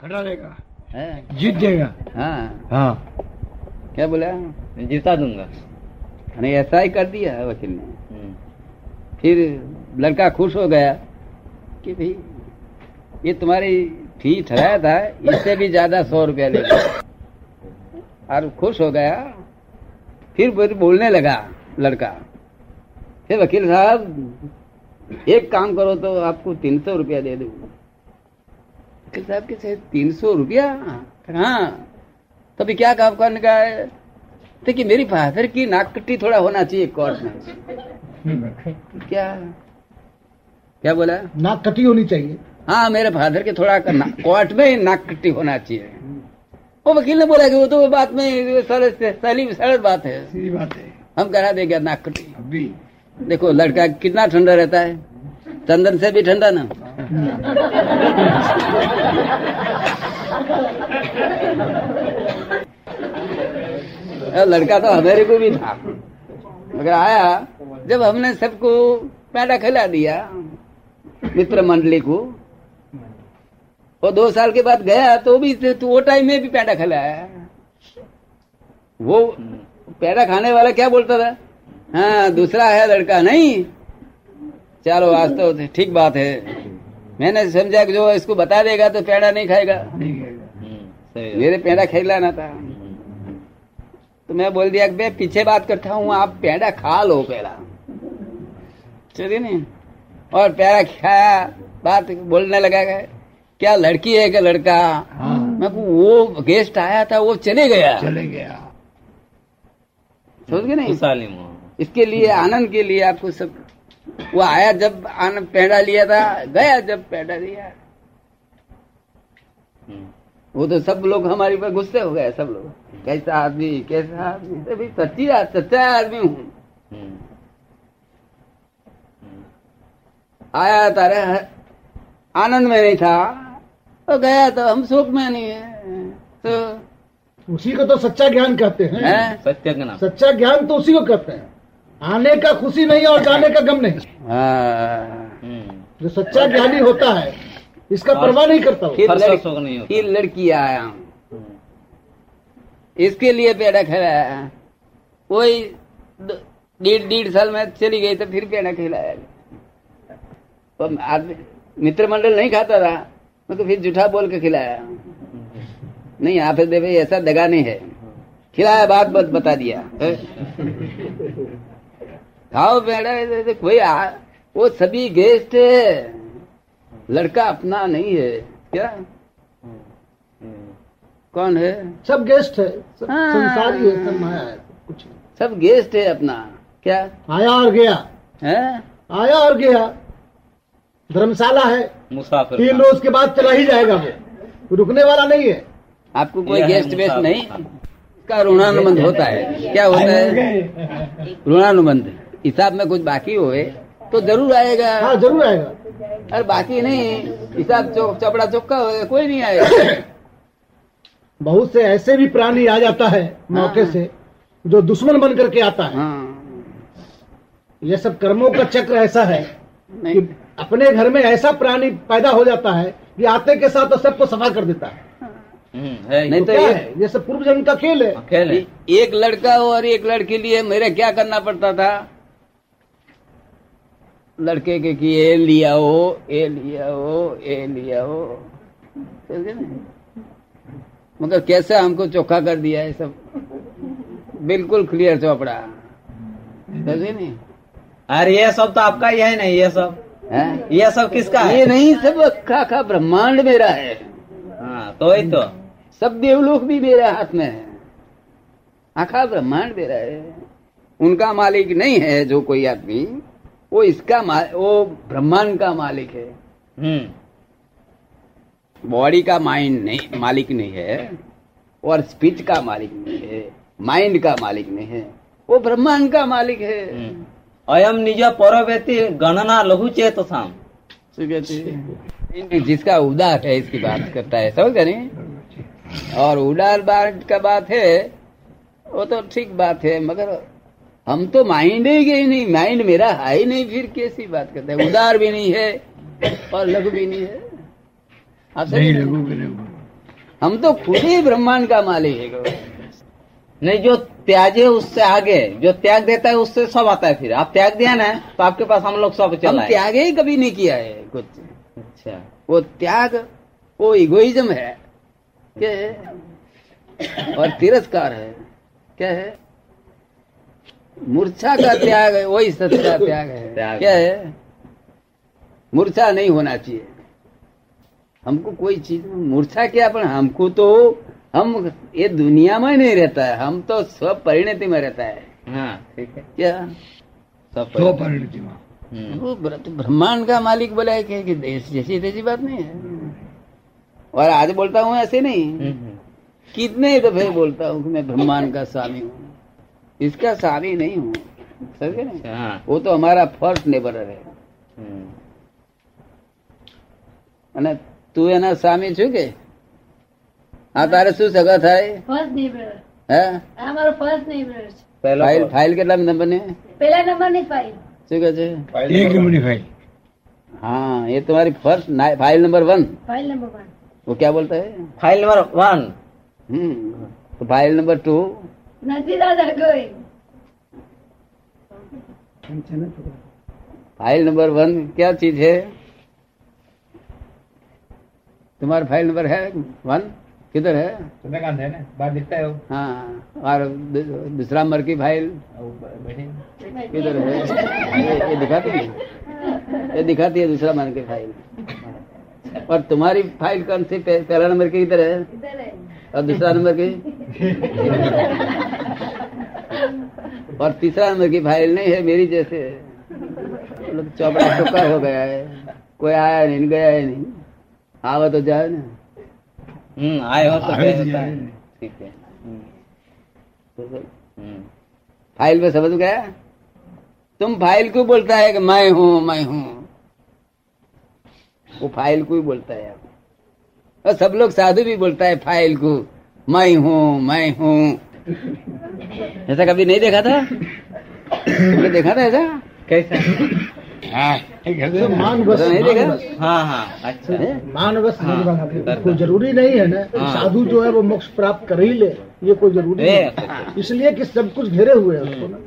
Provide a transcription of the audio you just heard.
खड़ा रहेगा। जीत जाएगा। हाँ। हाँ। क्या बोला? जिता दूँगा। नहीं ऐसा ही कर दिया है वकील ने। हम्म, फिर लड़का खुश हो गया कि भाई ये तुम्हारी फ़ी ठहराया था इससे भी ज़्यादा सौ रुपया ले और खुश हो गया। फिर बोलने लगा लड़का। फिर वकील साहब एक काम करो तो आपको तीन सौ रुपया दे दूँ वकील साहब कैसे तीन सौ रुपया। हाँ तो अभी क्या काम करने का है? देखिए मेरी फादर की नाक कट्टी थोड़ा होना चाहिए कोर्ट में क्या? क्या बोला? नाक कटी होनी चाहिए। हाँ मेरे फादर के थोड़ा का कोर्ट में ही नाक कट्टी होना चाहिए। वो वकील ने बोला कि वो तो बात में सरल सरली सरल बात है। सीधी बात है। हम करा देंगे नाक कट्टी। देखो लड़का कितना ठंडा रहता है। चंदन से भी ठंडा ना। लड़का तो हमारे को भी था। मगर आया, जब हमने सबको पैदा खिला दिया, मित्र मंडली को, और दो साल के बाद गया तो भी तो वो टाइम में भी पैदा खिलाया वो पैदा खाने वाला क्या बोलता था? हाँ दूसरा है लड़का नहीं। चलो आज तो ठीक बात है। मैंने समझा कि जो इसको बता देगा तो पेड़ा नहीं खाएगा। हम्म, है। मेरे पेड़ा खिलाना था। तो मैं बोल दिया कि पीछे बात करता हूँ आप पेड़ा खा लो पेड़ा। चलिए नहीं। और पेड़ा खाया बात बोलने लगा कि क्या लड़की है क्या लड़का? हाँ। मैं वो गेस्ट आया था वो चले गया। चले गया। समझ गए नहीं? इसके लिए आनंद के लिए आपको सब वो आया जब आनंद पेड़ा लिया था गया जब पेड़ा लिया। वो तो सब लोग हमारे ऊपर गुस्से हो गए सब लोग। कैसा आदमी कैसा आदमी? अभी सच्ची सच्चा आदमी हूँ। आया तारे आनंद में नहीं था। तो गया तो हम सुख में नहीं है। तो उसी को तो सच्चा ज्ञान कहते हैं। हैं? नाम सच्चा ज्ञान तो उसी को कहते हैं। आने का खुशी नहीं और जाने का गम नहीं। हाँ। जो सच्चा ज्ञानी होता है इसका परवाह नहीं करता वो। फिर लड़की नहीं लड़की आया। इसके लिए पेड़ा खिलाया। वही द- डेढ़ डेढ़ साल में चली गई तो फिर पेड़ा खिलाया। तो आदमी मित्र मंडल नहीं खाता था मैं तो फिर जूठा बोल के खिलाया। नहीं आप दे ऐसा दगा नहीं है। खिलाया बात बस बता दिया। खाओ पेड़ा ऐसे- ऐसे कोई आ, वो सभी गेस्ट है। लड़का अपना नहीं है क्या? कौन है? सब गेस्ट है सब हाँ। संसारी है सब माया है कुछ। सब गेस्ट है अपना क्या? आया और गया। है? आया और गया। धर्मशाला है। मुसाफिर तीन रोज के बाद चला ही जाएगा वो। रुकने वाला नहीं है। आपको कोई गेस्ट वेस्ट नहीं? का। ऋणानुबंध होता है। क्या होता है? ऋणानुबंध। हिसाब में कुछ बाकी होए तो ज़रूर आएगा। हाँ ज़रूर आएगा। अरे बाकी नहीं हिसाब चौ, चपड़ा चौका होए कोई नहीं आएगा। बहुत से ऐसे भी प्राणी आ जाता है मौके हाँ। से जो दुश्मन बन करके आता है। हाँ। ये सब कर्मों का चक्र ऐसा है कि अपने घर में ऐसा प्राणी पैदा हो जाता है कि आते के साथ तो सबको सफ़ा कर देता है। हम्म, है नहीं तो तो ये- है? ये सब पूर्व जन्म का खेल है। खेल है। एक लड़का और एक लड़के लिए मेरे क्या करना पड़ता था? लड़के के कि ये लिया हो ये लिया हो ये लिया हो। समझे ना? मगर कैसे हमको चोखा कर दिया है सब? बिल्कुल क्लियर चौपड़ा। समझे नहीं? अरे ये सब तो आपका ही है नहीं ये सब? है? ये सब किसका है? ये नहीं सब अखा का ब्रह्मांड मेरा है। हाँ तो वही तो। सब देवलोक भी मेरे हाथ में है। आखा ब्रह्मांड मेरा है। उनका मालिक नहीं है जो कोई आदमी। वो इसका वो ब्रह्मांड का मालिक है। हम्म। बॉडी का माइंड नहीं मालिक नहीं है और स्पीच का मालिक नहीं है माइंड का मालिक नहीं है वो ब्रह्मांड का मालिक है। हम्म। अयम निज परवेति गणना लघु चेत शाम जिसका उदार है इसकी बात करता है समझ गए नहीं? और उदार बात का बात है वो तो ठीक बात है मगर हम तो माइंड ही गई नहीं माइंड मेरा है ही नहीं फिर कैसी बात करते हैं? उदार भी नहीं है और लघु भी नहीं है। आप नहीं? लघु भी लघु हम तो खुद ही ब्रह्मांड का मालिक है। नहीं जो त्याजे उससे आगे जो त्याग देता है उससे सब आता है फिर। आप त्याग दिया ना तो आपके पास हम लोग सब चला है। त्याग ही कभी नहीं किया है कुछ। अच्छा। वो त्याग वो इगोइज्म है। क्या है? और तिरस्कार है। क्या है? मूर्छा का त्याग है वही सत्य का त्याग है। त्याग। क्या है? मूर्छा नहीं होना चाहिए। हमको कोई चीज़ मूर्छा क्या पर हमको तो हम ये दुनिया में नहीं रहता है हम तो स्व परिणति में रहता है। हाँ। ठीक है? क्या? सब दो पर- परिणति में वो तो ब्रह्मांड का मालिक बोला है कि जैसी तैसी बात नहीं है। और आज बोलता हूँ ऐसे नहीं। हम्म, कितने दफे बोलता हूँ कि मैं ब्रह्मांड का स्वामी हूँ। इसका स्वामी नहीं हूँ समझे नहीं अच्छा, हाँ वो तो हमारा फर्स्ट नेबर है हम्म, અને તું એના સ્વામી છું કે આ તારે શું સગા થાય ફર્સ્ટ નેબર હે આ મારો ફર્સ્ટ નેબર છે पहला ફાઇલ पर- ફાઇલ કેટલા નંબર ની પેલા નંબરની ફાઇલ શું કે છે एक नंबर फाइल हाँ ये तुम्हारी first file number one file number one वो क्या बोलता है फाइल नंबर वन हम्म तो फाइल नंबर टू નથી દાદા કોઈ फाइल नंबर वन क्या चीज है तुम्हारा फाइल नंबर है वन किधर है तुम्हें काम है ना बाहर दिखता है वो हाँ और दू- दूसरा नंबर की फाइल वो बैठे किधर है ये, ये दिखाती है ये दिखाती है दूसरा नंबर की फाइल और तुम्हारी फाइल कौन सी पह- पहला नंबर की किधर है ઇધર હે. और दूसरा नंबर की और तीसरा नंबर की फ़ाइल नहीं है मेरी जैसे। मतलब चौपड़ा चौका हो गया है। कोई आया नहीं गया है नहीं। आवा तो जाए ना। हम्म आए हो तो तो। है। ठीक है। हम्म, हम्म, फ़ाइल में समझ गया? तुम फ़ाइल को बोलता है कि मैं हूँ मैं हूँ। वो फ़ाइल को ही बोलता है। और सब लोग साधु भी बोलता है फ़ाइल को मैं हूँ मैं हूँ। ऐसा कभी नहीं देखा था? तुमने देखा था ऐसा? कैसा? तो मान बस नहीं मान देखा? बस। हाँ हाँ अच्छा। मान बस हाँ, कोई ज़रूरी नहीं है ना। हाँ। साधु जो है वो मोक्ष प्राप्त कर ही ले। ये कोई ज़रूरी नहीं इसलिए कि सब कुछ घेरे हुए हैं उसको ना।